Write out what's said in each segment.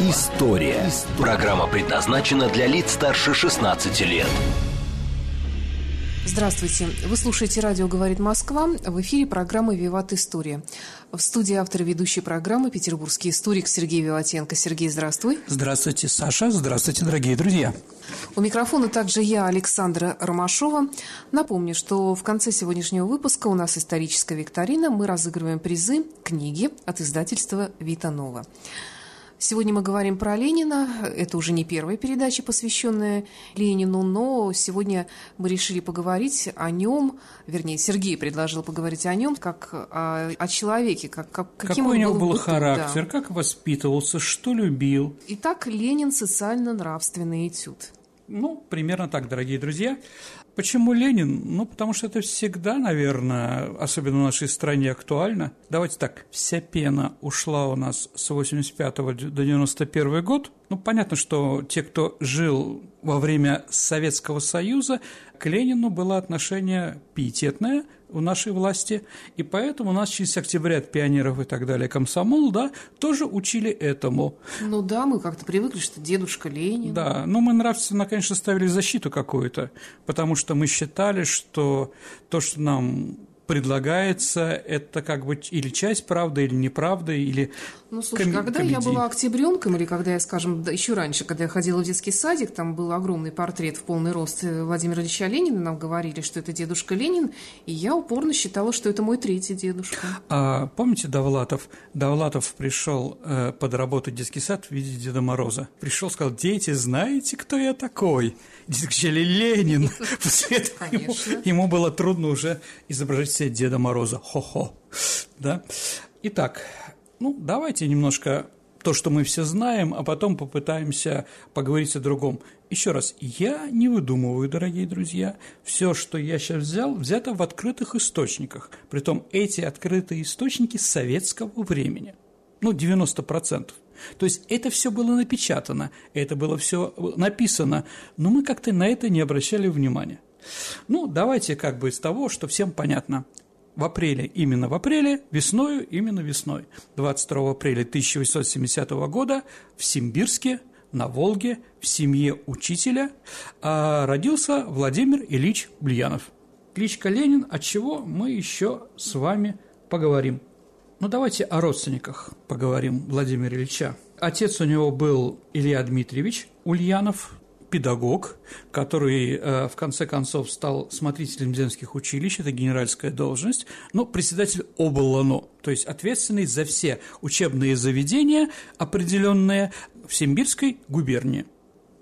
История». Программа предназначена для лиц старше 16 лет. Здравствуйте. Вы слушаете «Радио говорит Москва». В эфире программа «Виват История». В студии автор ведущей программы петербургский историк Сергей Виватенко. Сергей, здравствуй. Здравствуйте, Саша. Здравствуйте, дорогие друзья. У микрофона также я, Александра Ромашова. Напомню, что в конце сегодняшнего выпуска у нас историческая викторина. Мы разыгрываем призы книги от издательства «Вита Нова». Сегодня мы говорим про Ленина. Это уже не первая передача, посвященная Ленину, но сегодня мы решили поговорить о нем, вернее, Сергей предложил поговорить о нем как о, о человеке, как, как каким Какой у него был, был характер, да. как воспитывался, что любил. Итак, Ленин – социально-нравственный этюд. Ну, примерно так, дорогие друзья. Почему Ленин? Ну, потому что это всегда, наверное, особенно в нашей стране актуально. Давайте так, вся пена ушла у нас с 85 до 91 год. Ну, понятно, что те, кто жил во время Советского Союза, к Ленину было отношение пиететное у нашей власти, и поэтому нас через октябрят пионеров и так далее, комсомол, да, тоже учили этому. Ну да, мы как-то привыкли, что дедушка Ленин. Да, но мы нравственно, конечно, ставили защиту какую-то, потому что мы считали, что то, что нам предлагается, это как бы или часть правды, или неправда, или Ну, слушай, ком- когда комедий. я была октябренком, или когда я, скажем, еще раньше, когда я ходила в детский садик, там был огромный портрет в полный рост э, Владимира Ильича Ленина, нам говорили, что это дедушка Ленин, и я упорно считала, что это мой третий дедушка. А помните Довлатов? Довлатов пришел э, подработать детский сад в виде Деда Мороза. Пришел, сказал, дети, знаете, кто я такой? Кричали, Ленин! Ему, ему было трудно уже изображать себе Деда Мороза. Хо-хо. Да? Итак, ну, давайте немножко то, что мы все знаем, а потом попытаемся поговорить о другом. Еще раз, я не выдумываю, дорогие друзья. Все, что я сейчас взял, взято в открытых источниках. Притом эти открытые источники советского времени. Ну, 90%. То есть это все было напечатано, это было все написано, но мы как-то на это не обращали внимания. Ну, давайте как бы из того, что всем понятно. В апреле, именно в апреле, весною, именно весной. 22 апреля 1870 года в Симбирске, на Волге, в семье учителя а, родился Владимир Ильич Ульянов. Кличка Ленин, от чего мы еще с вами поговорим. Ну, давайте о родственниках поговорим Владимира Ильича. Отец у него был Илья Дмитриевич Ульянов, педагог, который э, в конце концов стал смотрителем земских училищ, это генеральская должность, но председатель облано, то есть ответственный за все учебные заведения, определенные в Симбирской губернии.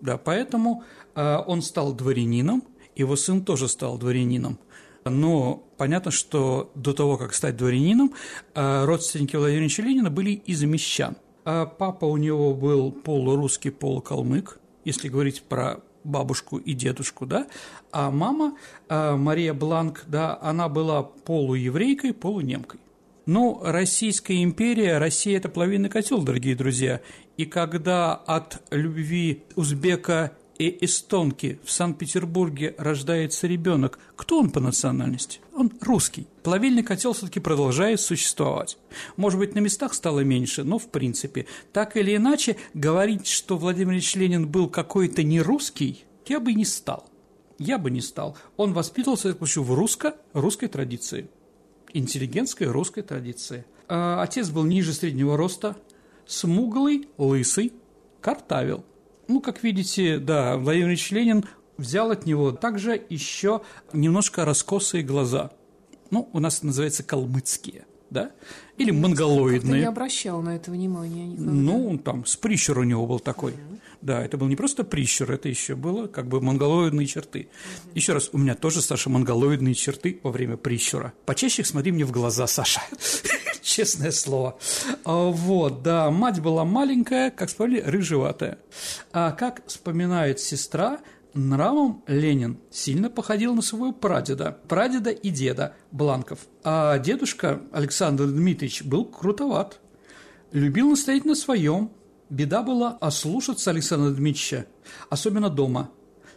Да, поэтому э, он стал дворянином, его сын тоже стал дворянином. Но понятно, что до того, как стать дворянином, э, родственники Владимира Ильича Ленина были из мещан. А папа у него был полурусский, полукалмык, если говорить про бабушку и дедушку, да, а мама э, Мария Бланк, да, она была полуеврейкой, полунемкой. Но Российская империя, Россия – это половинный котел, дорогие друзья. И когда от любви узбека и эстонки в Санкт-Петербурге рождается ребенок, кто он по национальности? Он русский. Плавильный котел все-таки продолжает существовать. Может быть, на местах стало меньше, но в принципе. Так или иначе, говорить, что Владимир Ильич Ленин был какой-то не русский, я бы не стал. Я бы не стал. Он воспитывался в русско русской традиции, интеллигентской русской традиции. А отец был ниже среднего роста, смуглый, лысый, картавил – ну, как видите, да, Владимир Ильич Ленин взял от него также еще немножко раскосые глаза. Ну, у нас называется калмыцкие, да? Или монголоидные. Я не обращал на это внимания никогда. Ну, там, с прищур у него был такой. Да, это был не просто прищур, это еще было как бы монголоидные черты. Mm-hmm. Еще раз, у меня тоже, Саша, монголоидные черты во время прищура. Почаще смотри мне в глаза, Саша. честное слово. А, вот, да, мать была маленькая, как вспомнили, рыжеватая. А как вспоминает сестра, нравом Ленин сильно походил на своего прадеда, прадеда и деда Бланков. А дедушка Александр Дмитриевич был крутоват. Любил настоять на своем. Беда была ослушаться Александра Дмитриевича, особенно дома.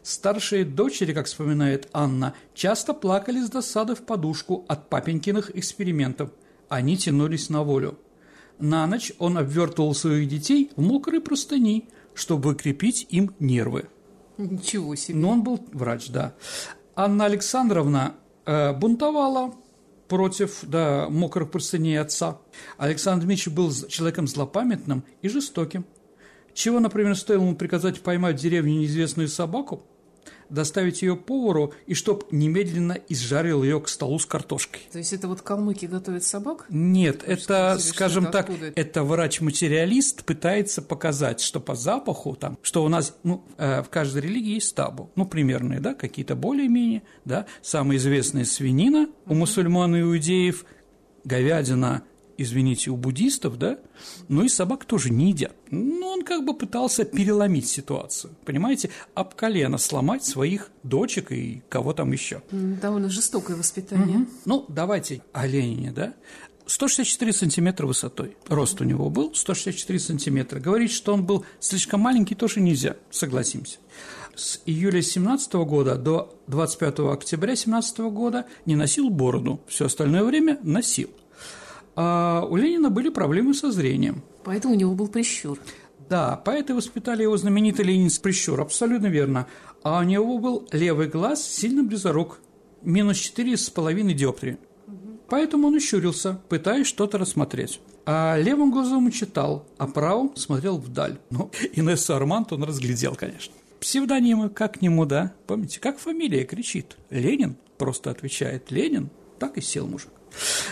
Старшие дочери, как вспоминает Анна, часто плакали с досады в подушку от папенькиных экспериментов. Они тянулись на волю. На ночь он обвертывал своих детей в мокрые простыни, чтобы укрепить им нервы. Ничего себе. Но он был врач, да. Анна Александровна э, бунтовала против да, мокрых простыней отца. Александр Дмитриевич был человеком злопамятным и жестоким. Чего, например, стоило ему приказать поймать в деревне неизвестную собаку, доставить ее повару и чтоб немедленно изжарил ее к столу с картошкой. То есть это вот калмыки готовят собак? Нет, это, Или скажем так, откуда? это врач-материалист пытается показать, что по запаху там, что у нас, ну, э, в каждой религии есть табу, ну, примерные, да, какие-то более-менее, да, самая известная свинина у мусульман и иудеев, говядина извините, у буддистов, да, но и собак тоже не едят. Ну, он как бы пытался переломить ситуацию, понимаете, об колено сломать своих дочек и кого там еще. Довольно жестокое воспитание. Ну, давайте о Ленине, да. 164 сантиметра высотой. Рост у него был 164 сантиметра. Говорить, что он был слишком маленький, тоже нельзя, согласимся. С июля 17 года до 25 октября 17 года не носил бороду, все остальное время носил. А у Ленина были проблемы со зрением. Поэтому у него был прищур. Да, поэты воспитали его знаменитый Ленин с прищур, абсолютно верно. А у него был левый глаз сильно близорук, минус четыре с половиной диоптрии. Поэтому он и щурился, пытаясь что-то рассмотреть. А левым глазом он читал, а правым смотрел вдаль. Ну, Инессу Армант он разглядел, конечно. Псевдонимы, как к нему, да? Помните, как фамилия кричит? Ленин просто отвечает «Ленин», так и сел мужик.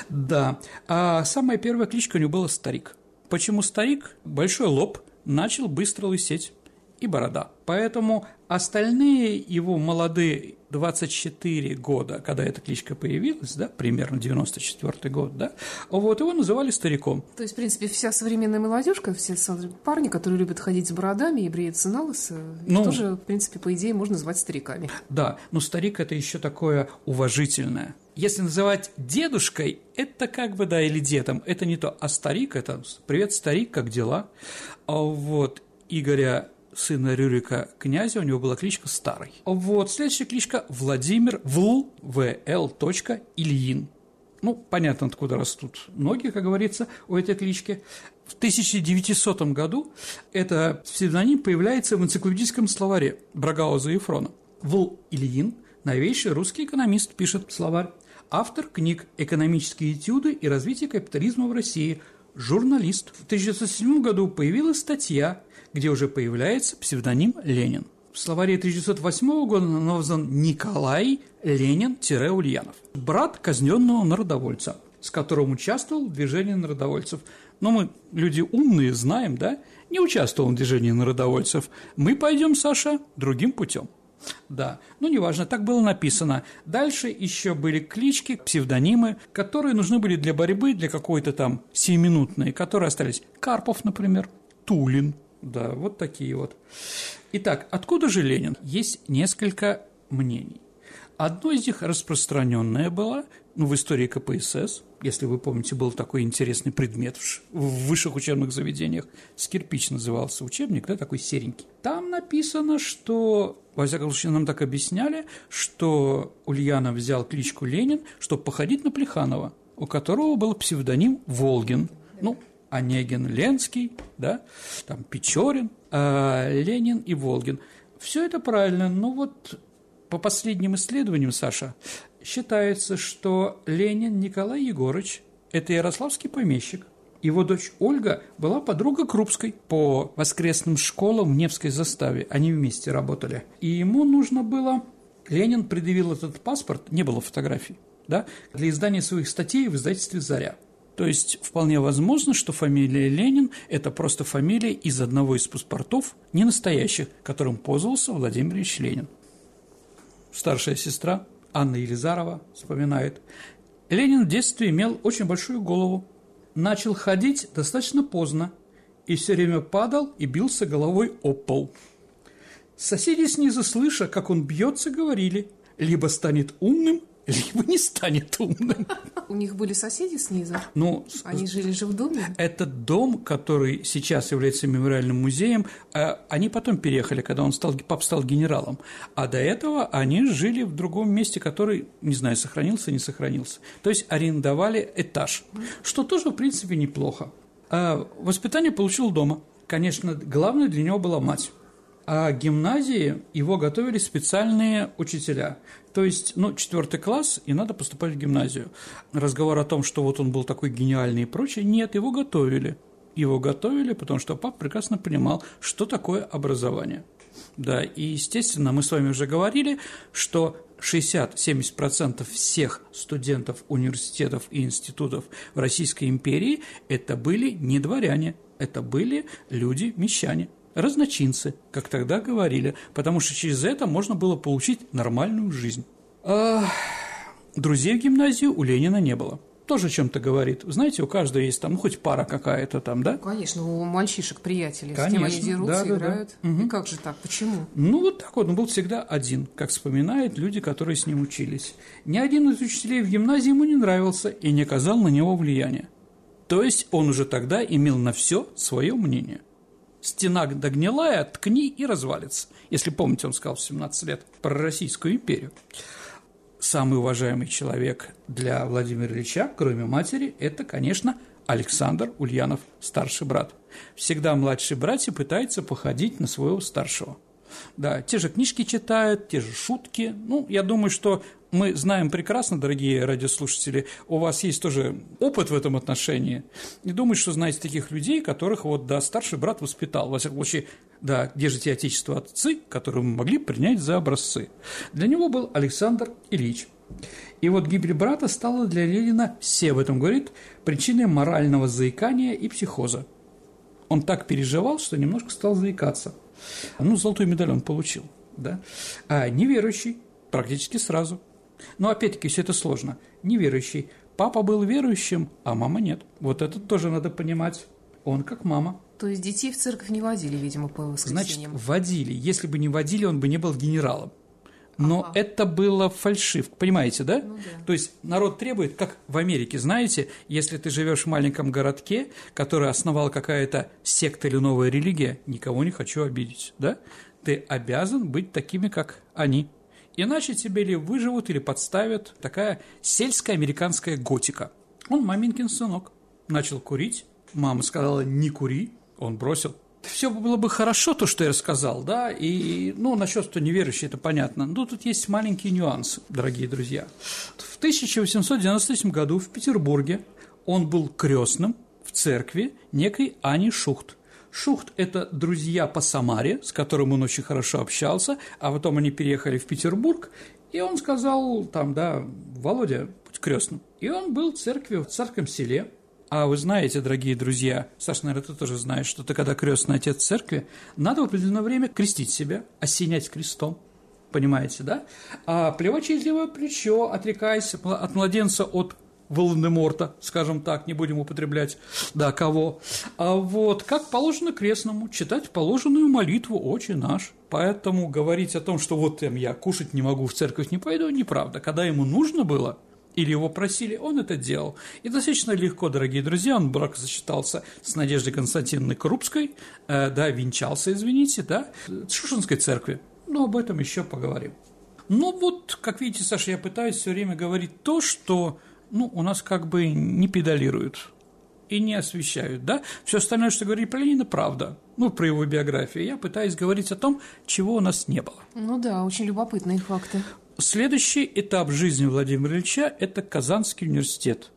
Да, а самая первая кличка у него была «Старик». Почему «Старик»? Большой лоб, начал быстро лысеть и борода. Поэтому остальные его молодые 24 года, когда эта кличка появилась, да, примерно 94 год, да, вот его называли стариком. То есть, в принципе, вся современная молодежка, все парни, которые любят ходить с бородами и бреются на лысо, Ну. тоже, в принципе, по идее, можно назвать стариками. Да, но старик это еще такое уважительное. Если называть дедушкой, это как бы, да, или дедом, это не то. А старик – это «Привет, старик, как дела?» А Вот Игоря сына Рюрика князя, у него была кличка Старый. Вот, следующая кличка Владимир Вл, В.Л. точка, Ильин. Ну, понятно, откуда растут ноги, как говорится, у этой клички. В 1900 году этот псевдоним появляется в энциклопедическом словаре Брагауза и Ефрона. Вл Ильин – новейший русский экономист, пишет словарь, автор книг «Экономические этюды и развитие капитализма в России», журналист. В 1907 году появилась статья, где уже появляется псевдоним Ленин. В словаре 1908 года назван Николай Ленин-Ульянов, брат казненного народовольца, с которым участвовал в движении народовольцев. Но мы, люди умные, знаем, да, не участвовал в движении народовольцев. Мы пойдем, Саша, другим путем. Да, ну неважно, так было написано. Дальше еще были клички, псевдонимы, которые нужны были для борьбы, для какой-то там сиюминутной, которые остались. Карпов, например, Тулин, да, вот такие вот. Итак, откуда же Ленин? Есть несколько мнений. Одно из них распространенное было ну, в истории КПСС. Если вы помните, был такой интересный предмет в высших учебных заведениях. Скирпич назывался учебник, да, такой серенький. Там написано, что, во всяком случае, нам так объясняли, что Ульянов взял кличку Ленин, чтобы походить на Плеханова, у которого был псевдоним Волгин. Ну, Онегин, Ленский, да, там Печорин, а Ленин и Волгин. Все это правильно, но вот по последним исследованиям, Саша, считается, что Ленин Николай Егорыч – это ярославский помещик. Его дочь Ольга была подруга Крупской по воскресным школам в Невской заставе. Они вместе работали. И ему нужно было... Ленин предъявил этот паспорт, не было фотографий, да, для издания своих статей в издательстве «Заря». То есть вполне возможно, что фамилия Ленин – это просто фамилия из одного из паспортов, не настоящих, которым пользовался Владимир Ильич Ленин. Старшая сестра Анна Елизарова вспоминает. Ленин в детстве имел очень большую голову. Начал ходить достаточно поздно и все время падал и бился головой об пол. Соседи снизу, слыша, как он бьется, говорили, либо станет умным, либо не станет умным. У них были соседи снизу? Ну, Они жили же в доме? Этот дом, который сейчас является мемориальным музеем, э, они потом переехали, когда он стал, пап стал генералом. А до этого они жили в другом месте, который, не знаю, сохранился, не сохранился. То есть арендовали этаж, что тоже, в принципе, неплохо. А воспитание получил дома. Конечно, главное для него была мать. А гимназии его готовили специальные учителя. То есть, ну, четвертый класс, и надо поступать в гимназию. Разговор о том, что вот он был такой гениальный и прочее, нет, его готовили. Его готовили, потому что папа прекрасно понимал, что такое образование. Да, и, естественно, мы с вами уже говорили, что 60-70% всех студентов университетов и институтов в Российской империи это были не дворяне, это были люди-мещане разночинцы, как тогда говорили, потому что через это можно было получить нормальную жизнь. А друзей в гимназию у Ленина не было. Тоже чем-то говорит. Знаете, у каждого есть там, ну, хоть пара какая-то там, да? Конечно, у мальчишек приятели, Конечно, с кем они дерутся, да, да, играют. да. Угу. И как же так? Почему? Ну, вот так вот, он был всегда один, как вспоминают люди, которые с ним учились. Ни один из учителей в гимназии ему не нравился и не оказал на него влияния. То есть он уже тогда имел на все свое мнение – стена догнилая, ткни и развалится. Если помните, он сказал в 17 лет про Российскую империю. Самый уважаемый человек для Владимира Ильича, кроме матери, это, конечно, Александр Ульянов, старший брат. Всегда младший братья пытается походить на своего старшего. Да, те же книжки читают, те же шутки. Ну, я думаю, что мы знаем прекрасно, дорогие радиослушатели, у вас есть тоже опыт в этом отношении. Не думаю, что знаете таких людей, которых вот, да, старший брат воспитал. Во всяком случае, да, где же те отечества отцы, которые мы могли принять за образцы. Для него был Александр Ильич. И вот гибель брата стала для Ленина, все в этом говорит, причиной морального заикания и психоза. Он так переживал, что немножко стал заикаться. Ну, золотую медаль он получил, да. А неверующий практически сразу – но опять-таки все это сложно. Неверующий. Папа был верующим, а мама нет. Вот это тоже надо понимать. Он как мама. То есть детей в церковь не водили, видимо, по воскресеньям? Значит, водили. Если бы не водили, он бы не был генералом. Но ага. это было фальшив, понимаете, да? Ну, да? То есть народ требует, как в Америке, знаете, если ты живешь в маленьком городке, который основал какая-то секта или новая религия, никого не хочу обидеть, да? Ты обязан быть такими, как они. Иначе тебе или выживут, или подставят. Такая сельская американская готика. Он маменькин сынок. Начал курить. Мама сказала, не кури. Он бросил. Все было бы хорошо, то, что я рассказал, да, и, ну, насчет, что неверующий, это понятно. Но тут есть маленькие нюансы, дорогие друзья. В 1893 году в Петербурге он был крестным в церкви некой Ани Шухт – Шухт – это друзья по Самаре, с которым он очень хорошо общался, а потом они переехали в Петербург, и он сказал там, да, Володя, будь крестным. И он был в церкви, в царском селе, а вы знаете, дорогие друзья, Саша, наверное, ты тоже знаешь, что ты, когда крестный отец церкви, надо в определенное время крестить себя, осенять крестом. Понимаете, да? А плевать через левое плечо, отрекаясь от младенца от Волан-де-Морта, скажем так, не будем употреблять, да, кого. А вот как положено крестному, читать положенную молитву «Отче наш». Поэтому говорить о том, что вот там я кушать не могу, в церковь не пойду, неправда. Когда ему нужно было, или его просили, он это делал. И достаточно легко, дорогие друзья, он брак сочетался с Надеждой Константиновной Крупской, э, да, венчался, извините, да, в Шушинской церкви. Но об этом еще поговорим. Ну вот, как видите, Саша, я пытаюсь все время говорить то, что ну, у нас как бы не педалируют и не освещают, да? Все остальное, что говорили про Ленина, правда. Ну, про его биографию. Я пытаюсь говорить о том, чего у нас не было. Ну да, очень любопытные факты. Следующий этап жизни Владимира Ильича – это Казанский университет.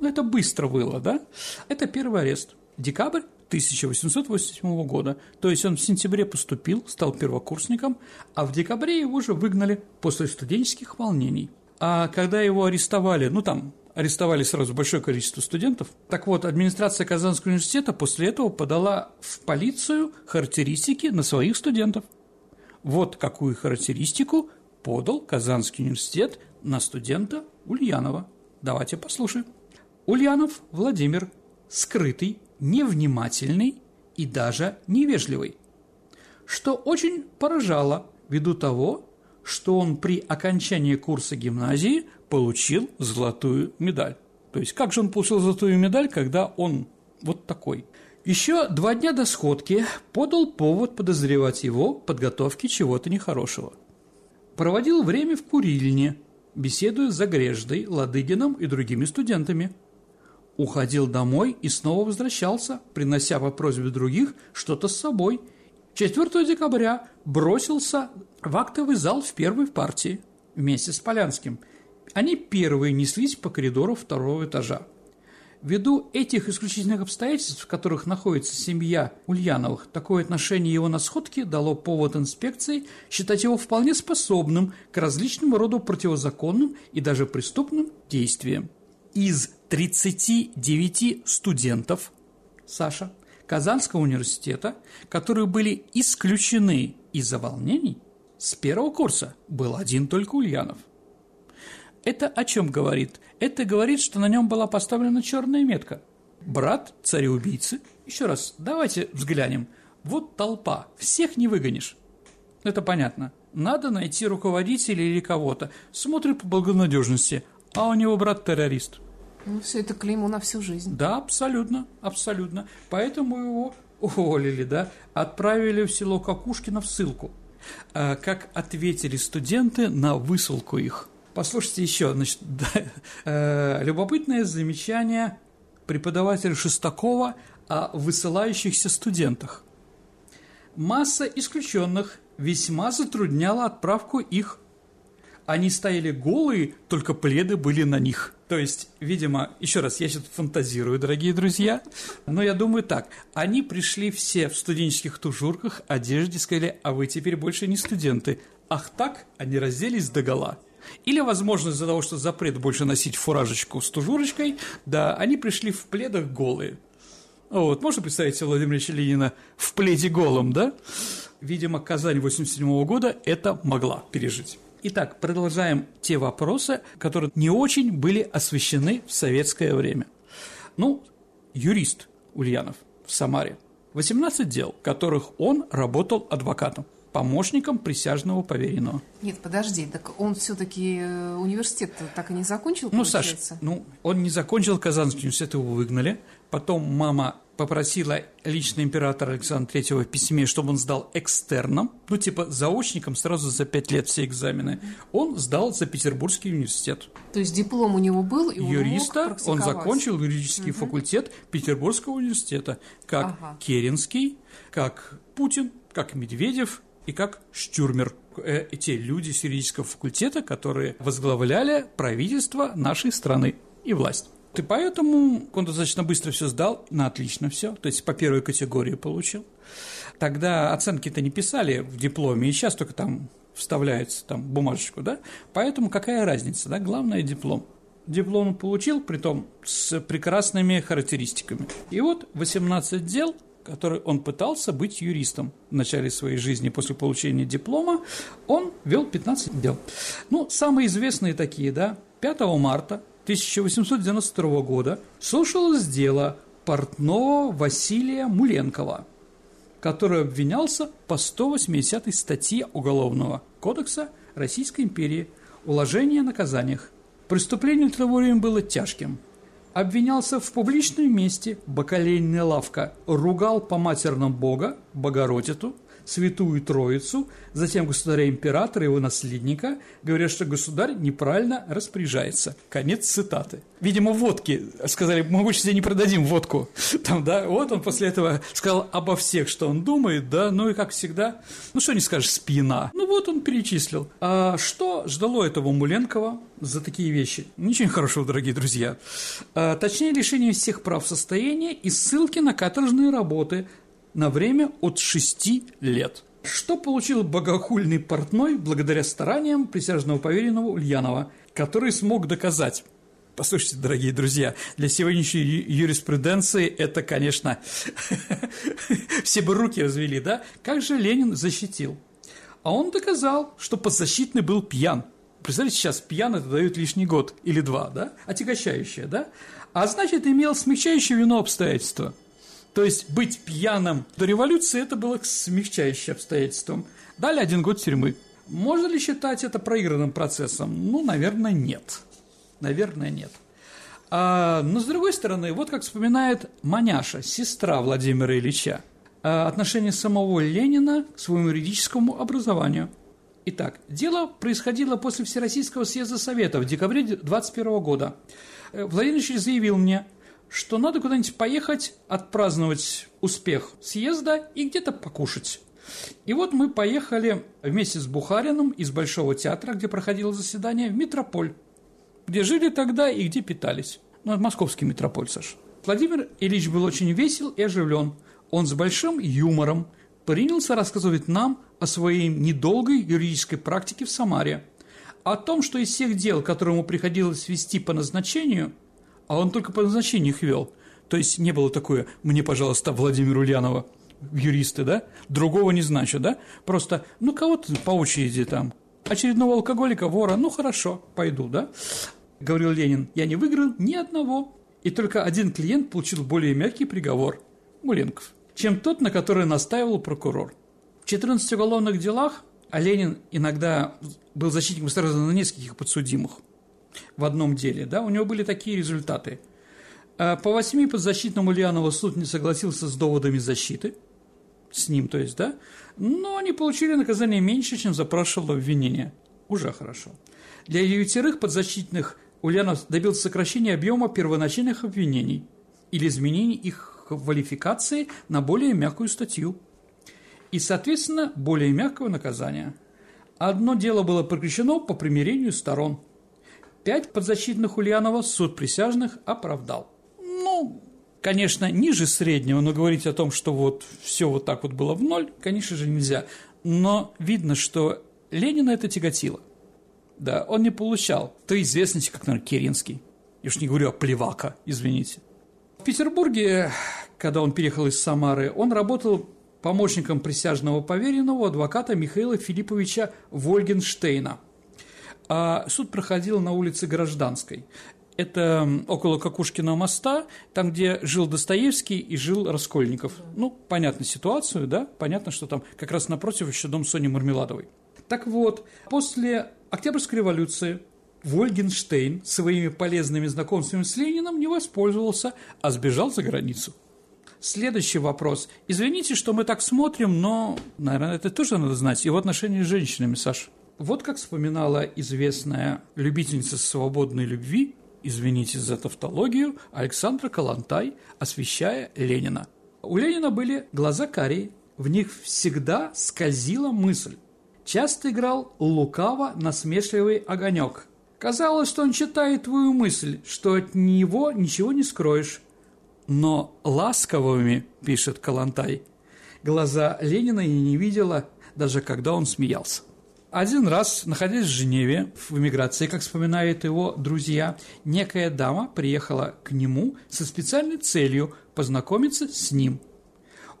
Ну, это быстро было, да? Это первый арест. Декабрь 1887 года. То есть он в сентябре поступил, стал первокурсником, а в декабре его уже выгнали после студенческих волнений – а когда его арестовали, ну там арестовали сразу большое количество студентов. Так вот, администрация Казанского университета после этого подала в полицию характеристики на своих студентов. Вот какую характеристику подал Казанский университет на студента Ульянова. Давайте послушаем. Ульянов Владимир скрытый, невнимательный и даже невежливый. что очень поражало ввиду того, что он при окончании курса гимназии получил золотую медаль. То есть, как же он получил золотую медаль, когда он вот такой? Еще два дня до сходки подал повод подозревать его в подготовке чего-то нехорошего. Проводил время в курильне, беседуя с Загреждой, Ладыгином и другими студентами. Уходил домой и снова возвращался, принося по просьбе других что-то с собой. 4 декабря бросился в актовый зал в первой партии вместе с Полянским. Они первые неслись по коридору второго этажа. Ввиду этих исключительных обстоятельств, в которых находится семья Ульяновых, такое отношение его на сходке дало повод инспекции считать его вполне способным к различному роду противозаконным и даже преступным действиям. Из 39 студентов, Саша, Казанского университета, которые были исключены из-за волнений, с первого курса был один только Ульянов – это о чем говорит? Это говорит, что на нем была поставлена черная метка. Брат царя-убийцы. Еще раз, давайте взглянем. Вот толпа, всех не выгонишь. Это понятно. Надо найти руководителя или кого-то. Смотрит по благонадежности, а у него брат террорист. Ну, все это клеймо на всю жизнь. Да, абсолютно, абсолютно. Поэтому его уволили, да, отправили в село Кокушкино в ссылку. А как ответили студенты на высылку их? Послушайте еще, значит, да, э, любопытное замечание преподавателя Шестакова о высылающихся студентах. Масса исключенных весьма затрудняла отправку их. Они стояли голые, только пледы были на них. То есть, видимо, еще раз, я сейчас фантазирую, дорогие друзья, но я думаю так, они пришли все в студенческих тужурках, одежде, сказали, а вы теперь больше не студенты. Ах так, они разделись догола. Или, возможно, из-за того, что запрет больше носить фуражечку с тужурочкой, да, они пришли в пледах голые. Вот, можно представить себе Владимира Ильича Ленина в пледе голом, да? Видимо, Казань 87 -го года это могла пережить. Итак, продолжаем те вопросы, которые не очень были освещены в советское время. Ну, юрист Ульянов в Самаре. 18 дел, в которых он работал адвокатом помощником присяжного поверенного. Нет, подожди, так он все-таки э, университет так и не закончил, Ну, Саш, ну, он не закончил Казанский университет, его выгнали. Потом мама попросила лично императора Александра III в письме, чтобы он сдал экстерном, ну, типа заочником сразу за пять лет все экзамены. Он сдал за Петербургский университет. То есть диплом у него был, и Юриста, он, он закончил юридический угу. факультет Петербургского университета, как ага. Керенский, как Путин, как Медведев, и как Штюрмер, э, те люди с юридического факультета, которые возглавляли правительство нашей страны и власть. И поэтому он достаточно быстро все сдал, на отлично все, то есть по первой категории получил. Тогда оценки-то не писали в дипломе, и сейчас только там вставляется там бумажечку, да? Поэтому какая разница, да? Главное – диплом. Диплом получил, притом с прекрасными характеристиками. И вот 18 дел – который он пытался быть юристом в начале своей жизни после получения диплома, он вел 15 дел. Ну, самые известные такие, да, 5 марта 1892 года слушалось дело портного Василия Муленкова, который обвинялся по 180 статье Уголовного кодекса Российской империи «Уложение о наказаниях». Преступление того время было тяжким – обвинялся в публичном месте бакалейная лавка, ругал по матерным Бога, Богородицу, Святую Троицу, затем государя-императора его наследника, говорят, что государь неправильно распоряжается. Конец цитаты. Видимо, водки. Сказали, мы больше тебе не продадим водку. Там, да, вот он после этого сказал обо всех, что он думает, да, ну и как всегда, ну что не скажешь, спина. Ну вот он перечислил. А что ждало этого Муленкова за такие вещи? Ничего хорошего, дорогие друзья. А, точнее, лишение всех прав состояния и ссылки на каторжные работы, на время от 6 лет. Что получил богохульный портной благодаря стараниям присяжного поверенного Ульянова, который смог доказать, Послушайте, дорогие друзья, для сегодняшней юриспруденции это, конечно, все бы руки развели, да? Как же Ленин защитил? А он доказал, что подзащитный был пьян. Представляете, сейчас пьян это дают лишний год или два, да? Отягощающее, да? А значит, имел смягчающее вино обстоятельства – То есть быть пьяным до революции это было смягчающим обстоятельством. Дали один год тюрьмы. Можно ли считать это проигранным процессом? Ну, наверное, нет. Наверное, нет. А, но с другой стороны, вот как вспоминает Маняша, сестра Владимира Ильича, а, отношение самого Ленина к своему юридическому образованию. Итак, дело происходило после Всероссийского съезда Советов в декабре 21 года. Э, Владимир Ильич заявил мне, что надо куда-нибудь поехать, отпраздновать успех съезда и где-то покушать. И вот мы поехали вместе с Бухарином из Большого театра, где проходило заседание, в Метрополь, где жили тогда и где питались. Ну, это московский метрополь, Саша. Владимир Ильич был очень весел и оживлен. Он с большим юмором принялся рассказывать нам о своей недолгой юридической практике в Самаре, о том, что из всех дел, которые ему приходилось вести по назначению, а он только по назначению их вел, то есть не было такое «мне, пожалуйста, Владимир Ульянова», юристы, да, другого не значит, да, просто, ну, кого-то по очереди там, очередного алкоголика, вора, ну, хорошо, пойду, да, говорил Ленин, я не выиграл ни одного, и только один клиент получил более мягкий приговор – Муленков, чем тот, на который настаивал прокурор. В 14 уголовных делах, а Ленин иногда был защитником сразу на нескольких подсудимых в одном деле, да, у него были такие результаты. А по восьми подзащитному Ульянова суд не согласился с доводами защиты – с ним, то есть, да, но они получили наказание меньше, чем запрашивало обвинение. Уже хорошо. Для девятерых подзащитных Ульянов добился сокращения объема первоначальных обвинений или изменения их квалификации на более мягкую статью и, соответственно, более мягкого наказания. Одно дело было прекращено по примирению сторон. Пять подзащитных Ульянова суд присяжных оправдал. Ну, конечно, ниже среднего, но говорить о том, что вот все вот так вот было в ноль, конечно же, нельзя. Но видно, что Ленина это тяготило. Да, он не получал той известности, как, наверное, Керенский. Я уж не говорю о Плевака, извините. В Петербурге, когда он переехал из Самары, он работал помощником присяжного поверенного адвоката Михаила Филипповича Вольгенштейна. А суд проходил на улице Гражданской. Это около Кокушкиного моста, там, где жил Достоевский и жил Раскольников. Ну, понятно ситуацию, да? Понятно, что там как раз напротив еще дом Сони Мармеладовой. Так вот, после Октябрьской революции Вольгенштейн своими полезными знакомствами с Лениным не воспользовался, а сбежал за границу. Следующий вопрос. Извините, что мы так смотрим, но, наверное, это тоже надо знать. Его отношения с женщинами, Саш. Вот как вспоминала известная любительница свободной любви извините за тавтологию, Александра Калантай, освещая Ленина. У Ленина были глаза карие, в них всегда скользила мысль. Часто играл лукаво насмешливый огонек. Казалось, что он читает твою мысль, что от него ничего не скроешь. Но ласковыми, пишет Калантай, глаза Ленина я не видела, даже когда он смеялся. Один раз, находясь в Женеве, в эмиграции, как вспоминают его друзья, некая дама приехала к нему со специальной целью познакомиться с ним.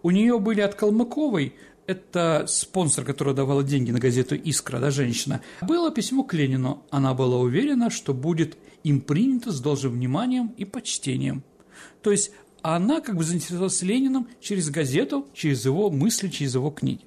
У нее были от Калмыковой, это спонсор, который давал деньги на газету «Искра», да, женщина, было письмо к Ленину. Она была уверена, что будет им принято с должным вниманием и почтением. То есть она как бы заинтересовалась Лениным через газету, через его мысли, через его книги.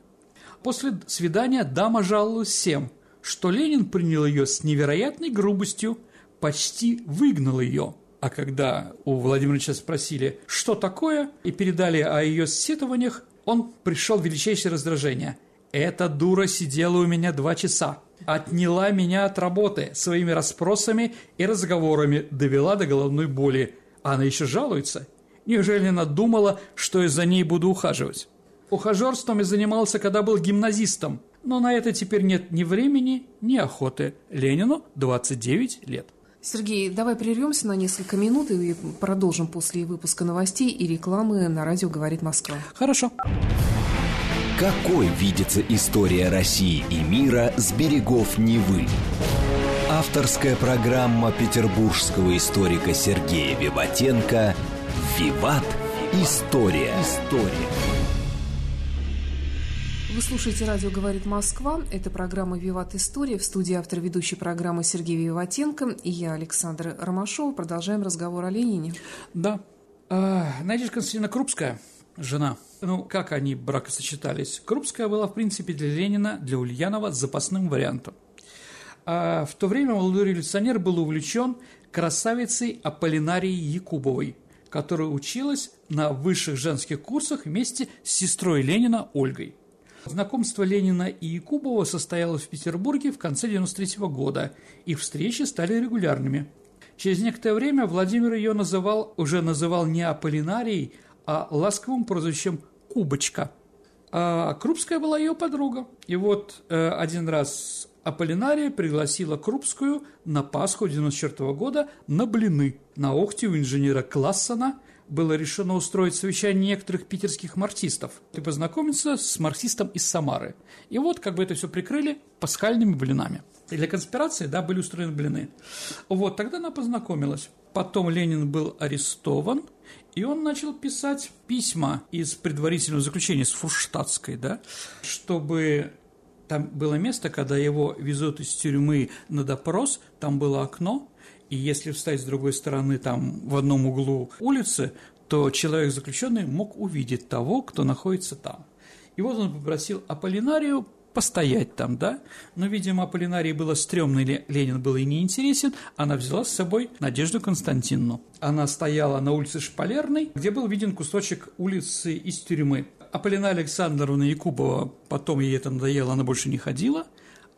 После свидания дама жаловалась всем, что Ленин принял ее с невероятной грубостью, почти выгнал ее. А когда у Владимира Ильича спросили, что такое, и передали о ее сетованиях, он пришел в величайшее раздражение. «Эта дура сидела у меня два часа, отняла меня от работы своими расспросами и разговорами, довела до головной боли. А она еще жалуется. Неужели она думала, что я за ней буду ухаживать?» Ухажерством я занимался, когда был гимназистом, но на это теперь нет ни времени, ни охоты. Ленину 29 лет. Сергей, давай прервемся на несколько минут и продолжим после выпуска новостей и рекламы на радио «Говорит Москва». Хорошо. Какой видится история России и мира с берегов Невы? Авторская программа петербургского историка Сергея Виватенко «Виват. История». История. Вы слушаете радио «Говорит Москва». Это программа «Виват История». В студии автор ведущей программы Сергей Виватенко и я, Александра Ромашова. Продолжаем разговор о Ленине. Да. А, Надежда Константиновна Крупская, жена. Ну, как они бракосочетались? Крупская была, в принципе, для Ленина, для Ульянова запасным вариантом. А в то время молодой революционер был увлечен красавицей Аполлинарией Якубовой, которая училась на высших женских курсах вместе с сестрой Ленина Ольгой. Знакомство Ленина и Якубова состоялось в Петербурге в конце 93 -го года. Их встречи стали регулярными. Через некоторое время Владимир ее называл, уже называл не Аполлинарией, а ласковым прозвищем Кубочка. А Крупская была ее подруга. И вот э, один раз Аполлинария пригласила Крупскую на Пасху 94 года на блины. На Охте у инженера Классона было решено устроить совещание некоторых питерских марксистов и познакомиться с марксистом из Самары. И вот как бы это все прикрыли пасхальными блинами. И для конспирации, да, были устроены блины. Вот, тогда она познакомилась. Потом Ленин был арестован, и он начал писать письма из предварительного заключения с Фурштадтской, да, чтобы там было место, когда его везут из тюрьмы на допрос, там было окно, и если встать с другой стороны, там в одном углу улицы, то человек заключенный мог увидеть того, кто находится там. И вот он попросил Аполлинарию постоять там, да? Но, видимо, Аполлинарии было стрёмно, или Ленин был и неинтересен, она взяла с собой Надежду Константиновну. Она стояла на улице Шпалерной, где был виден кусочек улицы из тюрьмы. Аполлинария Александровна Якубова, потом ей это надоело, она больше не ходила,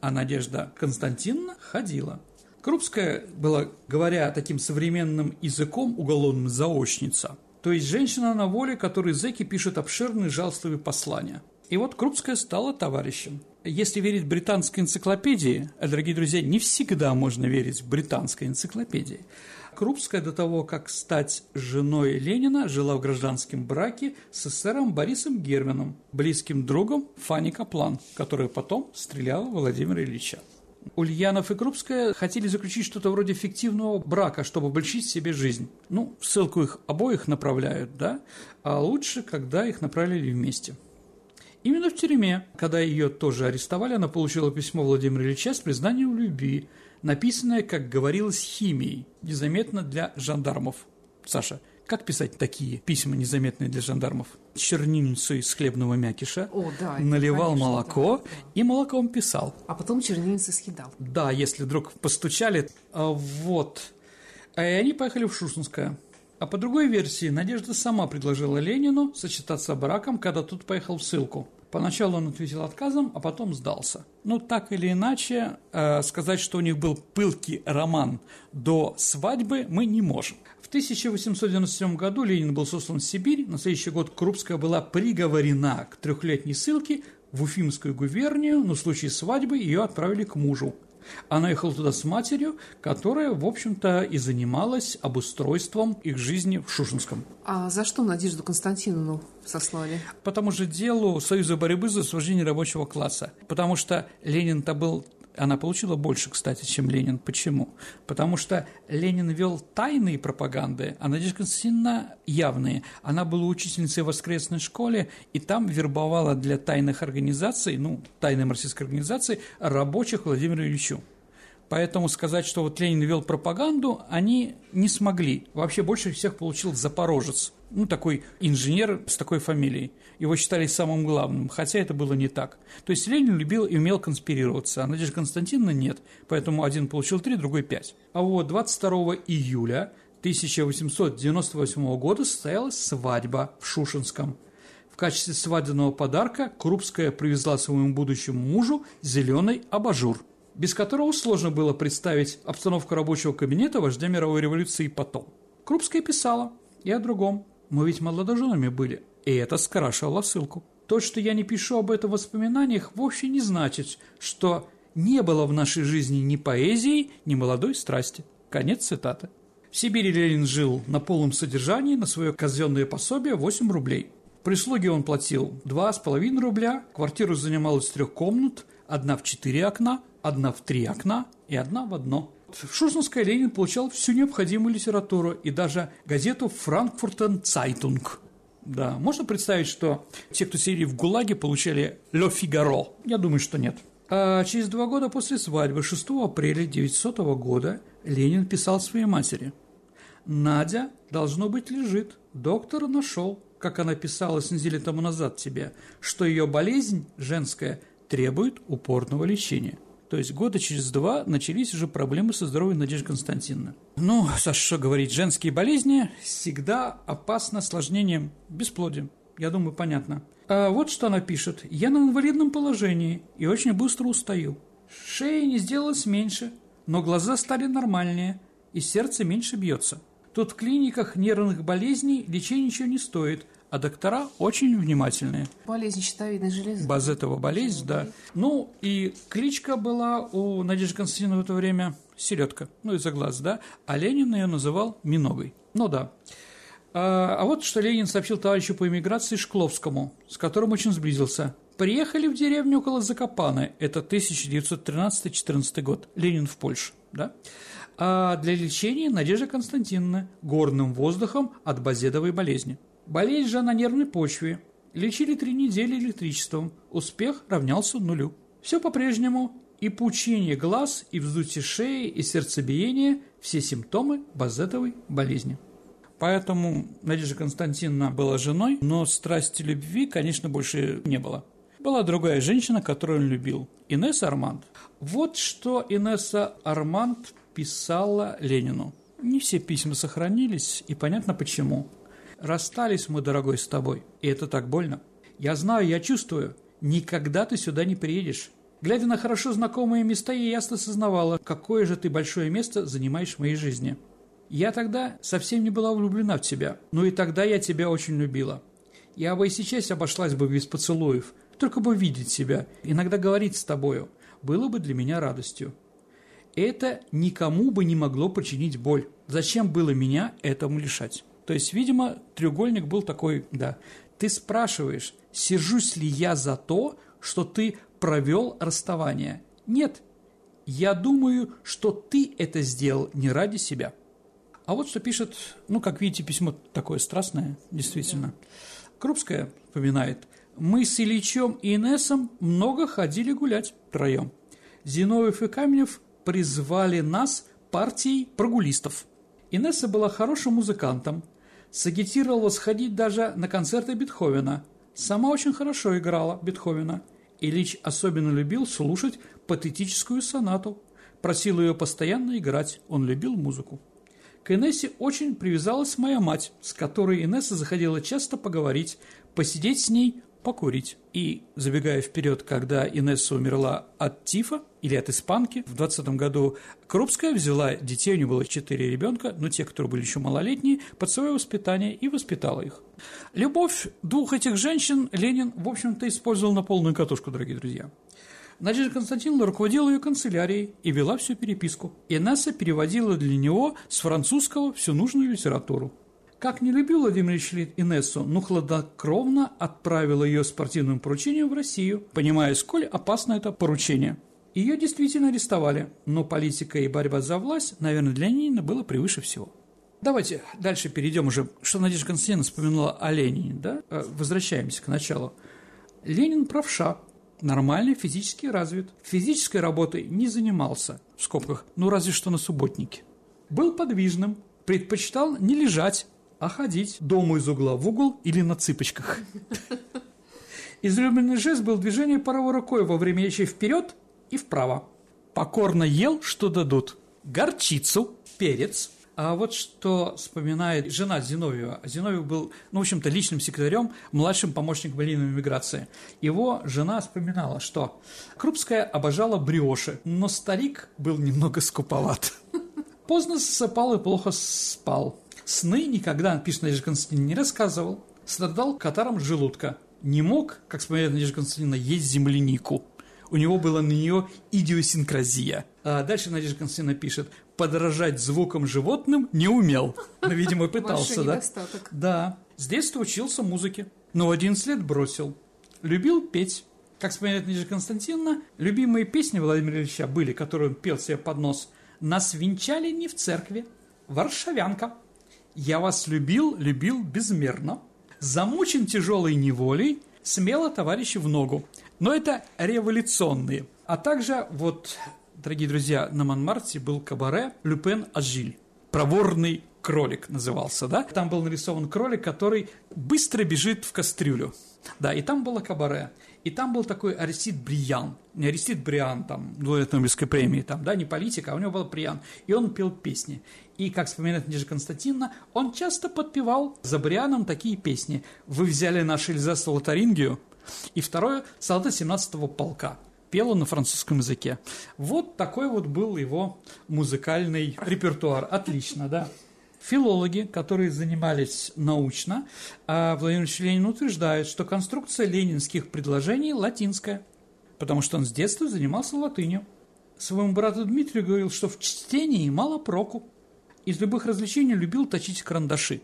а Надежда Константиновна ходила. Крупская была, говоря таким современным языком, уголовным заочница. То есть женщина на воле, которой зэки пишут обширные жалостливые послания. И вот Крупская стала товарищем. Если верить британской энциклопедии, а, дорогие друзья, не всегда можно верить британской энциклопедии, Крупская до того, как стать женой Ленина, жила в гражданском браке с эсером Борисом Германом, близким другом Фанни Каплан, которая потом стреляла Владимира Ильича. Ульянов и Крупская хотели заключить что-то вроде фиктивного брака, чтобы облегчить себе жизнь. Ну, в ссылку их обоих направляют, да, а лучше, когда их направили вместе. Именно в тюрьме, когда ее тоже арестовали, она получила письмо Владимира Ильича с признанием любви, написанное, как говорилось, химией, незаметно для жандармов. Саша, как писать такие письма, незаметные для жандармов? Чернильницу из хлебного мякиша, О, да, наливал конечно, молоко да, да. и молоком писал. А потом чернильницы съедал. Да, если вдруг постучали, а, вот. И они поехали в Шушинское. А по другой версии, Надежда сама предложила Ленину сочетаться браком, когда тот поехал в ссылку. Поначалу он ответил отказом, а потом сдался. Ну, так или иначе, э, сказать, что у них был пылкий роман до свадьбы, мы не можем. В 1897 году Ленин был сослан в Сибирь, на следующий год Крупская была приговорена к трехлетней ссылке в Уфимскую губернию, но в случае свадьбы ее отправили к мужу. Она ехала туда с матерью, которая, в общем-то, и занималась обустройством их жизни в Шушинском. А за что Надежду Константиновну сослали? По тому же делу Союза борьбы за освобождение рабочего класса. Потому что Ленин-то был она получила больше, кстати, чем Ленин. Почему? Потому что Ленин вел тайные пропаганды, а Надежда Константиновна явные. Она была учительницей в воскресной школе, и там вербовала для тайных организаций, ну, тайной марксистской организации, рабочих Владимиру Ильичу. Поэтому сказать, что вот Ленин вел пропаганду, они не смогли. Вообще больше всех получил Запорожец, ну, такой инженер с такой фамилией. Его считали самым главным, хотя это было не так. То есть Ленин любил и умел конспирироваться, а Надежда Константиновна нет, поэтому один получил три, другой пять. А вот 22 июля 1898 года состоялась свадьба в Шушинском. В качестве свадебного подарка Крупская привезла своему будущему мужу зеленый абажур – без которого сложно было представить обстановку рабочего кабинета вождя мировой революции потом. Крупская писала и о другом. Мы ведь молодоженами были, и это скрашивало ссылку. То, что я не пишу об этом в воспоминаниях, вовсе не значит, что не было в нашей жизни ни поэзии, ни молодой страсти. Конец цитаты. В Сибири Ленин жил на полном содержании, на свое казенное пособие 8 рублей. Прислуге он платил 2,5 рубля, квартиру занимал из трех комнат, одна в четыре окна, одна в три окна и одна в одно. В Ленин получал всю необходимую литературу и даже газету «Frankfurter Zeitung». Да, можно представить, что те, кто сидели в ГУЛАГе, получали «Le Figaro»? Я думаю, что нет. А через два года после свадьбы, 6 апреля 1900 года, Ленин писал своей матери. «Надя, должно быть, лежит. доктор нашел, как она писала с неделю тому назад тебе, что ее болезнь женская требует упорного лечения. То есть года через два начались уже проблемы со здоровьем Надежды Константиновны. Ну, Саша, что говорить, женские болезни всегда опасны осложнением бесплодием. Я думаю, понятно. А вот что она пишет. «Я на инвалидном положении и очень быстро устаю. Шея не сделалась меньше, но глаза стали нормальнее, и сердце меньше бьется. Тут в клиниках нервных болезней лечение ничего не стоит, а доктора очень внимательные. Болезнь щитовидной железы. Базетова болезнь, да. Ну, и кличка была у Надежды Константиновны в это время Селедка, ну, из-за глаз, да, а Ленин ее называл Миногой. Ну, да. А, а вот что Ленин сообщил товарищу по эмиграции Шкловскому, с которым очень сблизился. Приехали в деревню около Закопаны, это 1913-14 год, Ленин в Польше, да? А для лечения Надежда Константиновна горным воздухом от базедовой болезни. Болезнь же на нервной почве. Лечили три недели электричеством. Успех равнялся нулю. Все по-прежнему. И пучение глаз, и вздутие шеи, и сердцебиение – все симптомы базетовой болезни. Поэтому Надежда Константиновна была женой, но страсти любви, конечно, больше не было. Была другая женщина, которую он любил – Инесса Арманд. Вот что Инесса Арманд писала Ленину. Не все письма сохранились, и понятно почему. «Расстались мы, дорогой, с тобой, и это так больно. Я знаю, я чувствую, никогда ты сюда не приедешь. Глядя на хорошо знакомые места, я ясно сознавала, какое же ты большое место занимаешь в моей жизни. Я тогда совсем не была влюблена в тебя, но и тогда я тебя очень любила. Я бы и сейчас обошлась бы без поцелуев, только бы видеть тебя, иногда говорить с тобою, было бы для меня радостью. Это никому бы не могло причинить боль. Зачем было меня этому лишать? То есть, видимо, треугольник был такой, да. Ты спрашиваешь, сержусь ли я за то, что ты провел расставание? Нет. Я думаю, что ты это сделал не ради себя. А вот что пишет, ну, как видите, письмо такое страстное, действительно. Крупская вспоминает. «Мы с Ильичем и Инессом много ходили гулять втроем. Зиновьев и Каменев призвали нас партией прогулистов. Инесса была хорошим музыкантом, сагитировала сходить даже на концерты Бетховена. Сама очень хорошо играла Бетховена. Ильич особенно любил слушать патетическую сонату. Просил ее постоянно играть, он любил музыку. К Инессе очень привязалась моя мать, с которой Инесса заходила часто поговорить, посидеть с ней, покурить. И, забегая вперед, когда Инесса умерла от тифа или от испанки, в 20 году Крупская взяла детей, у нее было четыре ребенка, но те, которые были еще малолетние, под свое воспитание и воспитала их. Любовь двух этих женщин Ленин, в общем-то, использовал на полную катушку, дорогие друзья. Надежда Константиновна руководила ее канцелярией и вела всю переписку. Инесса переводила для него с французского всю нужную литературу. Как не любил Владимир Ильич Инессу, но хладнокровно отправила ее спортивным поручением в Россию, понимая, сколь опасно это поручение. Ее действительно арестовали, но политика и борьба за власть, наверное, для Ленина было превыше всего. Давайте дальше перейдем уже, что Надежда Константиновна вспоминала о Ленине, да? Э, возвращаемся к началу. Ленин правша, нормально физически развит. Физической работой не занимался, в скобках, ну разве что на субботнике. Был подвижным, предпочитал не лежать, а ходить дому из угла в угол или на цыпочках. Излюбленный жест был движение правой рукой во время ячей вперед и вправо. Покорно ел, что дадут. Горчицу, перец, а вот что вспоминает жена Зиновьева. Зиновьев был, ну, в общем-то, личным секретарем, младшим помощником Ленина миграции. Его жена вспоминала, что Крупская обожала бриоши, но старик был немного скуповат. Поздно засыпал и плохо спал. Сны никогда, пишет Надежда Константиновна, не рассказывал. Страдал катаром желудка. Не мог, как вспоминает Надежда Константиновна, есть землянику. У него была на нее идиосинкразия. А дальше Надежда Константиновна пишет, подражать звукам животным не умел. Но, видимо, пытался, да? Да. С детства учился музыке, но в 11 лет бросил. Любил петь. Как вспоминает Надежда Константиновна, любимые песни Владимира Ильича были, которые он пел себе под нос. «Нас венчали не в церкви, Варшавянка». «Я вас любил, любил безмерно». «Замучен тяжелой неволей, смело товарищи в ногу». Но это революционные. А также вот Дорогие друзья, на Монмарте был кабаре «Люпен Ажиль». Проворный кролик назывался, да? Там был нарисован кролик, который быстро бежит в кастрюлю. Да, и там было кабаре. И там был такой Арестит Бриян. Не Арестит Бриан, там, лауреат Нобелевской премии, там, да, не политика, а у него был Бриан. И он пел песни. И, как вспоминает Надежда Константиновна, он часто подпевал за Брианом такие песни. «Вы взяли наш Эльзас Лотарингию», и второе «Солдат 17-го полка» пела на французском языке. Вот такой вот был его музыкальный репертуар. Отлично, да. Филологи, которые занимались научно, а Владимир Ильич Ленин утверждает, что конструкция ленинских предложений латинская, потому что он с детства занимался латынью. Своему брату Дмитрию говорил, что в чтении мало проку. Из любых развлечений любил точить карандаши.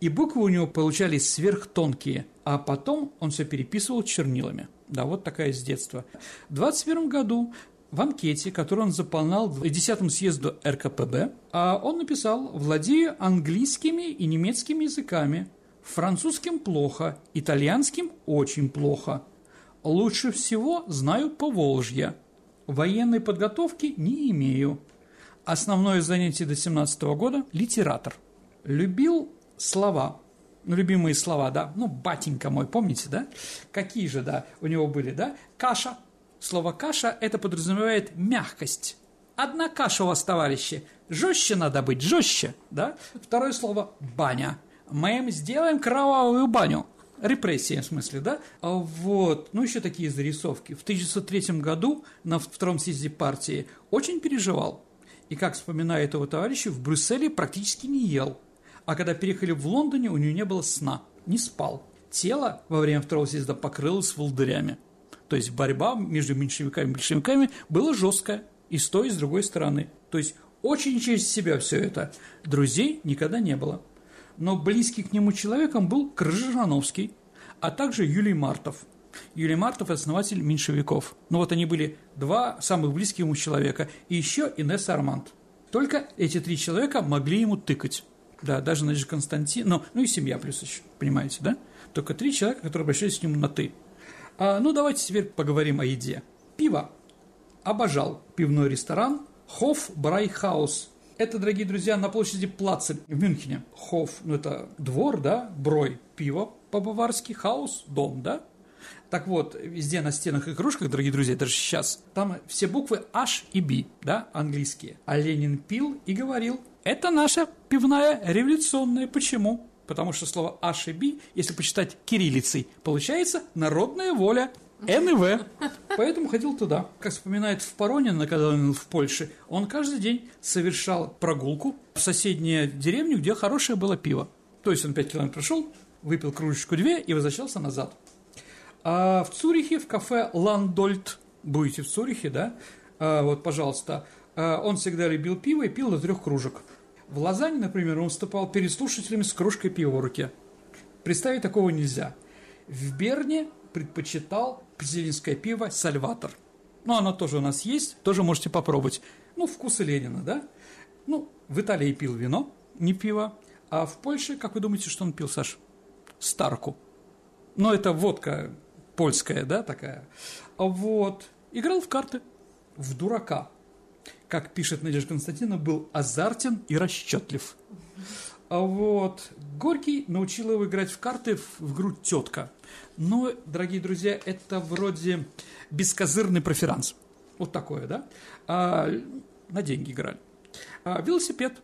И буквы у него получались сверхтонкие, а потом он все переписывал чернилами. Да, вот такая с детства. В 21 году в анкете, которую он заполнял в 10 съезду РКПБ, а он написал «Владею английскими и немецкими языками, французским плохо, итальянским очень плохо. Лучше всего знаю Поволжье. Военной подготовки не имею. Основное занятие до 17 года – литератор. Любил слова, ну, любимые слова, да, ну, батенька мой, помните, да? Какие же, да, у него были, да? Каша, Слово «каша» – это подразумевает мягкость. Одна каша у вас, товарищи. Жестче надо быть, жестче, да? Второе слово – баня. Мы им сделаем кровавую баню. Репрессия, в смысле, да? А вот, ну, еще такие зарисовки. В 1903 году на втором съезде партии очень переживал. И, как вспоминает его товарищи, в Брюсселе практически не ел. А когда переехали в Лондоне, у него не было сна, не спал. Тело во время второго съезда покрылось волдырями. То есть борьба между меньшевиками и большевиками была жесткая и с той, и с другой стороны. То есть очень через себя все это. Друзей никогда не было. Но близкий к нему человеком был Крыжановский, а также Юлий Мартов. Юлий Мартов – основатель меньшевиков. Ну вот они были два самых близких ему человека. И еще Инесса Арманд. Только эти три человека могли ему тыкать. Да, даже Надежда Константин, ну, ну и семья плюс еще, понимаете, да? Только три человека, которые обращались к нему на «ты». А, ну, давайте теперь поговорим о еде. Пиво. Обожал пивной ресторан Hofbräuhaus. Это, дорогие друзья, на площади Platzl в Мюнхене. Hof, ну это двор, да, Bräu, пиво по-баварски, Haus, дом, да? Так вот, везде на стенах и кружках, дорогие друзья, даже сейчас, там все буквы H и B, да, английские. А Ленин пил и говорил, это наша пивная революционная. Почему? Потому что слово H и B, если почитать кириллицей, получается «народная воля». Н и В. Поэтому ходил туда. Как вспоминает в Паронино, когда он в Польше, он каждый день совершал прогулку в соседнюю деревню, где хорошее было пиво. То есть он 5 километров шел, выпил кружечку-две и возвращался назад. А в Цюрихе, в кафе Ландольт, будете в Цюрихе, да, а, вот, пожалуйста, а, он всегда любил пиво и пил до трех кружек. В Лозанне, например, он выступал перед слушателями с кружкой пива в руке. Представить такого нельзя. В Берне предпочитал пизелинское пиво «Сальватор». Ну, оно тоже у нас есть, тоже можете попробовать. Ну, вкусы Ленина, да? Ну, в Италии пил вино, не пиво. А в Польше, как вы думаете, что он пил, Саш? Старку. Ну, это водка польская, да, такая. Вот. Играл в карты. В дурака как пишет Надежда Константиновна, был азартен и расчетлив. А вот Горький научил его играть в карты в, игру «Тетка». Но, дорогие друзья, это вроде бескозырный проферанс. Вот такое, да? А, на деньги играли. А, велосипед.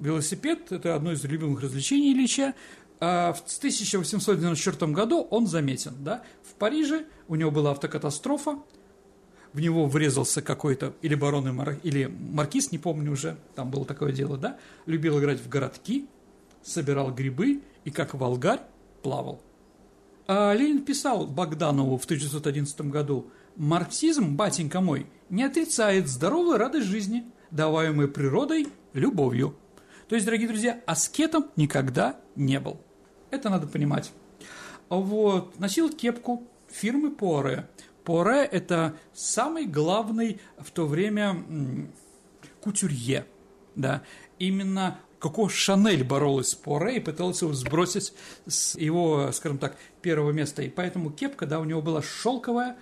Велосипед – это одно из любимых развлечений Ильича. А, в 1894 году он заметен. Да? В Париже у него была автокатастрофа, в него врезался какой-то или барон, или маркиз, не помню уже, там было такое дело, да, любил играть в городки, собирал грибы и как волгарь плавал. А Ленин писал Богданову в 1911 году, «Марксизм, батенька мой, не отрицает здоровую радость жизни, даваемой природой любовью». То есть, дорогие друзья, аскетом никогда не был. Это надо понимать. Вот, носил кепку фирмы Поре. Поре – это самый главный в то время кутюрье. Да. Именно Коко Шанель боролась с Поре и пыталась его сбросить с его, скажем так, первого места. И поэтому кепка, да, у него была шелковая,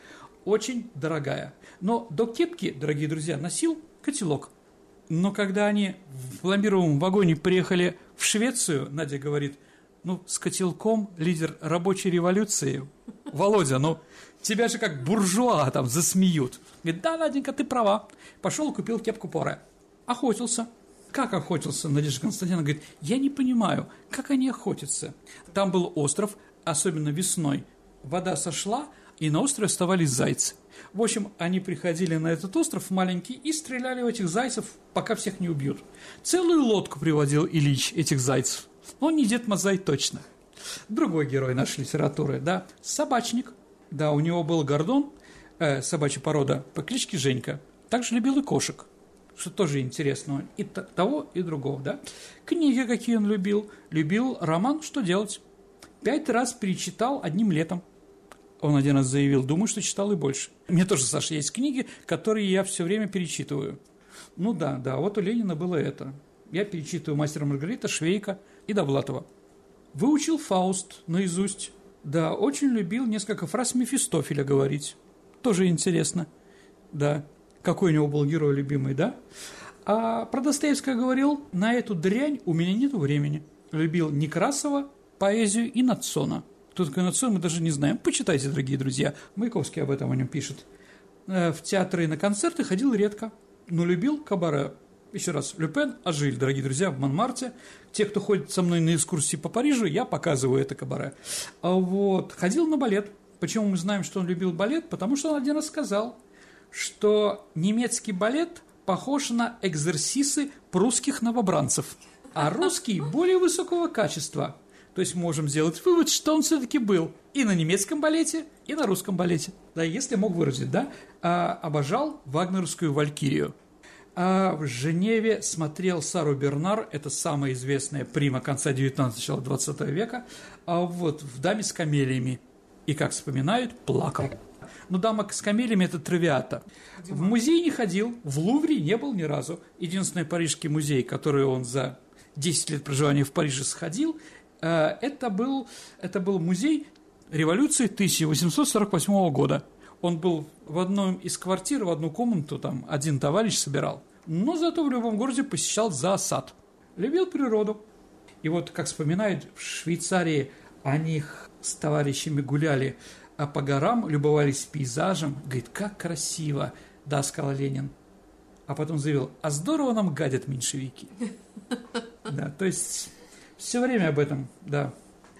очень дорогая. Но до кепки, дорогие друзья, носил котелок. Но когда они в пломбировом вагоне приехали в Швецию, Надя говорит, ну, с котелком лидер рабочей революции, Володя, ну, тебя же как буржуа там засмеют. Говорит, да, Наденька, ты права. Пошел купил кепку Поре. Охотился. Как охотился, Надежда Константиновна говорит, я не понимаю, как они охотятся. Там был остров, особенно весной. Вода сошла, и на острове оставались зайцы. В общем, они приходили на этот остров маленький и стреляли в этих зайцев, пока всех не убьют. Целую лодку приводил Ильич этих зайцев. Но не Дед Мазай точно. Другой герой нашей литературы, да, собачник. Да, у него был гордон, э, собачья порода, по кличке Женька. Также любил и кошек что тоже интересного, и того, и другого, да. Книги, какие он любил. Любил роман «Что делать?». Пять раз перечитал одним летом. Он один раз заявил, думаю, что читал и больше. Меня тоже, Саша, есть книги, которые я все время перечитываю. Ну да, да, вот у Ленина было это. Я перечитываю «Мастера Маргарита», Швейка и Довлатова. Выучил «Фауст» наизусть. Да, очень любил несколько фраз Мефистофеля говорить. Тоже интересно. Да какой у него был герой любимый, да? А про Достоевского говорил, на эту дрянь у меня нет времени. Любил Некрасова, поэзию и Нацона. Кто такой Нацон, мы даже не знаем. Почитайте, дорогие друзья. Маяковский об этом о нем пишет. Э, в театры и на концерты ходил редко, но любил кабаре. Еще раз, Люпен, Ажиль, дорогие друзья, в Монмарте. Те, кто ходит со мной на экскурсии по Парижу, я показываю это кабаре. А вот, ходил на балет. Почему мы знаем, что он любил балет? Потому что он один раз сказал – что немецкий балет похож на экзерсисы прусских новобранцев, а русский более высокого качества. То есть можем сделать вывод, что он все-таки был и на немецком балете, и на русском балете. Да, если мог выразить, да, а, обожал вагнерскую валькирию. А в Женеве смотрел Сару Бернар, это самая известная прима конца 19 начала 20 века, а вот в «Даме с камелиями». И, как вспоминают, плакал. Но дама с камелями – это травиата. В музей не ходил, в Лувре не был ни разу. Единственный парижский музей, который он за 10 лет проживания в Париже сходил, э, это был, это был музей революции 1848 года. Он был в одной из квартир, в одну комнату, там один товарищ собирал. Но зато в любом городе посещал зоосад. Любил природу. И вот, как вспоминают, в Швейцарии они с товарищами гуляли а по горам любовались пейзажем. Говорит, как красиво, да, сказал Ленин. А потом заявил, а здорово нам гадят меньшевики. Да, то есть все время об этом, да.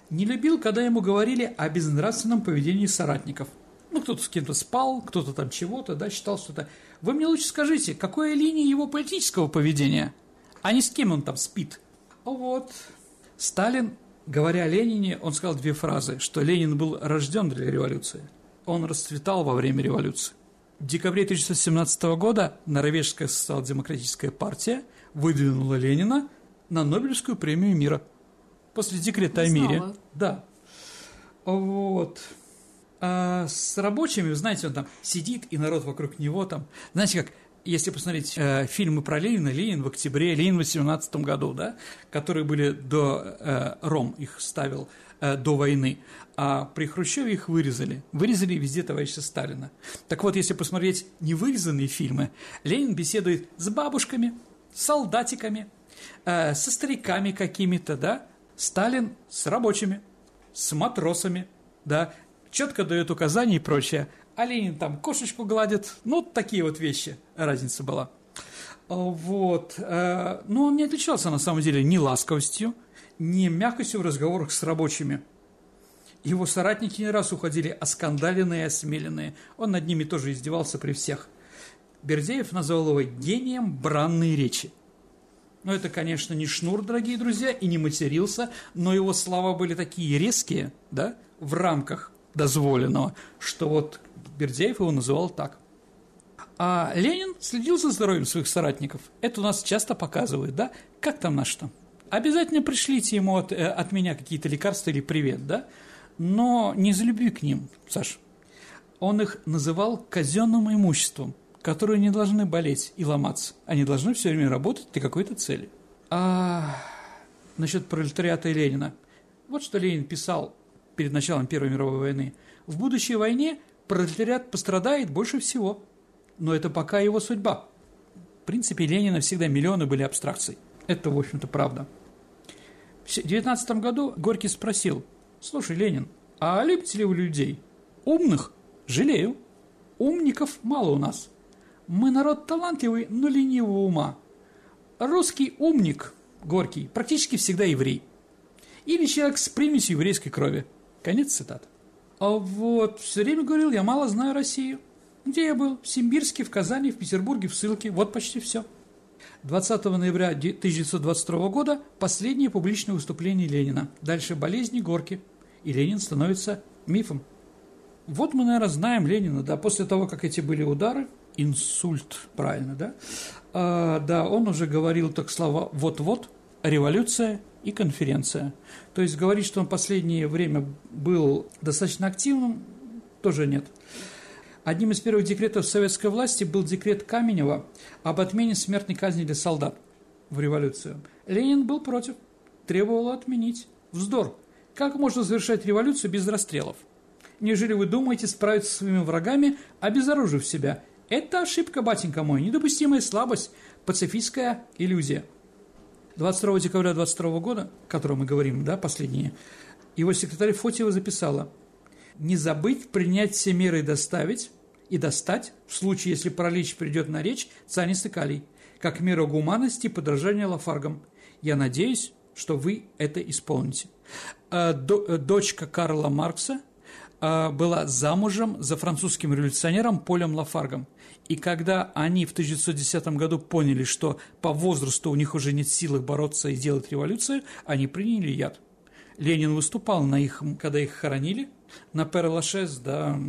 Не любил, когда ему говорили о безнравственном поведении соратников. Ну, кто-то с кем-то спал, кто-то там чего-то, да, считал что-то. Вы мне лучше скажите, какая линия его политического поведения, а не с кем он там спит? Вот. Сталин Говоря о Ленине, он сказал две фразы, что Ленин был рожден для революции. Он расцветал во время революции. В декабре 1917 года Норвежская социал-демократическая партия выдвинула Ленина на Нобелевскую премию мира. После декрета о мире. Да. Вот. А с рабочими, знаете, он там сидит, и народ вокруг него там. Знаете, как если посмотреть э, фильмы про Ленина, Ленин в октябре, Ленин в 18 году, да, которые были до, э, Ром их ставил э, до войны, а при Хрущеве их вырезали. Вырезали везде товарища Сталина. Так вот, если посмотреть невырезанные фильмы, Ленин беседует с бабушками, солдатиками, э, со стариками какими-то, да, Сталин с рабочими, с матросами, да, четко дает указания и прочее – а Ленин там кошечку гладит, ну, такие вот вещи, разница была. А, вот. Э, но он не отличался, на самом деле, ни ласковостью, ни мягкостью в разговорах с рабочими. Его соратники не раз уходили оскандаленные и осмеленные. Он над ними тоже издевался при всех. Бердеев назвал его гением бранной речи. Но это, конечно, не шнур, дорогие друзья, и не матерился, но его слова были такие резкие, да, в рамках дозволенного, что вот Бердяев его называл так. А Ленин следил за здоровьем своих соратников. Это у нас часто показывают, да? Как там наш-то? Обязательно пришлите ему от, э, от меня какие-то лекарства или привет, да? Но не за любви к ним, Саш. Он их называл казенным имуществом, которые не должны болеть и ломаться. Они должны все время работать для какой-то цели. А насчет пролетариата и Ленина. Вот что Ленин писал перед началом Первой мировой войны. В будущей войне пролетариат пострадает больше всего. Но это пока его судьба. В принципе, Ленина всегда миллионы были абстракцией. Это, в общем-то, правда. В 19 году Горький спросил, «Слушай, Ленин, а любите ли вы людей? Умных? Жалею. Умников мало у нас. Мы народ талантливый, но ленивого ума. Русский умник, Горький, практически всегда еврей. Или человек с примесью еврейской крови». Конец цитат. А вот все время говорил, я мало знаю Россию. Где я был? В Симбирске, в Казани, в Петербурге, в ссылке. Вот почти все. 20 ноября 1922 года последнее публичное выступление Ленина. Дальше болезни, горки. И Ленин становится мифом. Вот мы, наверное, знаем Ленина, да, после того, как эти были удары, инсульт, правильно, да, а, да, он уже говорил так слова «вот-вот», революция и конференция. То есть говорить, что он последнее время был достаточно активным, тоже нет. Одним из первых декретов советской власти был декрет Каменева об отмене смертной казни для солдат в революцию. Ленин был против, требовал отменить. Вздор. Как можно завершать революцию без расстрелов? Нежели вы думаете справиться со своими врагами, обезоружив себя? Это ошибка, батенька мой, недопустимая слабость, пацифистская иллюзия. 22 декабря 22 года, о котором мы говорим, да, последние, его секретарь Фотьева записала – не забыть принять все меры и доставить, и достать, в случае, если паралич придет на речь, цианистый калий, как мера гуманности и подражания лафаргам. Я надеюсь, что вы это исполните. А, э, дочка Карла Маркса а, была замужем за французским революционером Полем Лафаргом. И когда они в 1910 году поняли, что по возрасту у них уже нет силы бороться и делать революцию, они приняли яд. Ленин выступал на их, когда их хоронили – на Перлашес, да,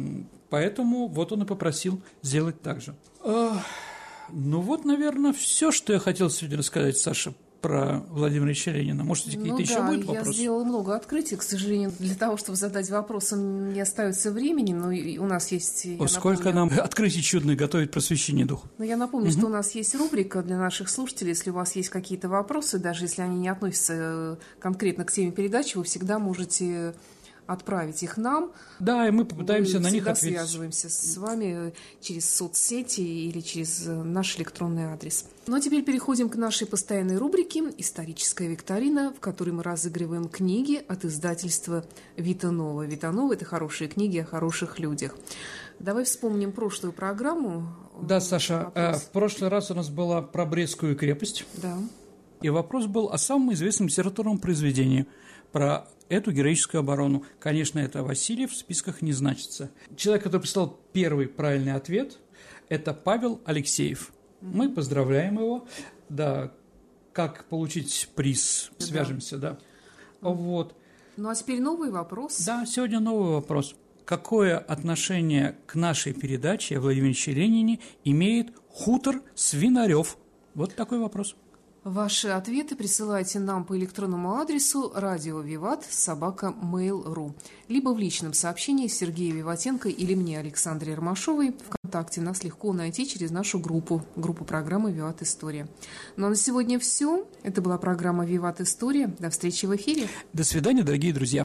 поэтому вот он и попросил сделать так же. Ну вот, наверное, все, что я хотел сегодня рассказать, Саша, про Владимира Ильича Ленина. Может, какие-то ну, еще да, будут вопросы? я сделала много открытий. К сожалению, для того, чтобы задать вопросы, не остается времени, но у нас есть... О, сколько напомню, нам открытий чудных готовит просвещение духа. Но я напомню, угу. что у нас есть рубрика для наших слушателей. Если у вас есть какие-то вопросы, даже если они не относятся э, конкретно к теме передачи, вы всегда можете отправить их нам. Да, и мы попытаемся мы на них ответить. связываемся с вами через соцсети или через э, наш электронный адрес. Ну а теперь переходим к нашей постоянной рубрике «Историческая викторина», в которой мы разыгрываем книги от издательства «Витанова». «Витанова» — это хорошие книги о хороших людях. Давай вспомним прошлую программу. Да, Саша, э, в прошлый раз у нас была про Брестскую крепость. Да. И вопрос был о самом известном литературном произведении про эту героическую оборону. Конечно, это Васильев в списках не значится. Человек, который прислал первый правильный ответ, это Павел Алексеев. Мы поздравляем его. Да, как получить приз? Свяжемся, да. да. Вот. Ну а теперь новый вопрос. Да, сегодня новый вопрос. Какое отношение к нашей передаче о Владимире Ленине имеет хутор Свинарев? Вот такой вопрос. Ваши ответы присылайте нам по электронному адресу радио Виват собака mail.ru либо в личном сообщении Сергея Виватенко или мне, Александре Ермашовой. Вконтакте нас легко найти через нашу группу, группу программы «Виват История». Ну а на сегодня все. Это была программа «Виват История». До встречи в эфире. До свидания, дорогие друзья.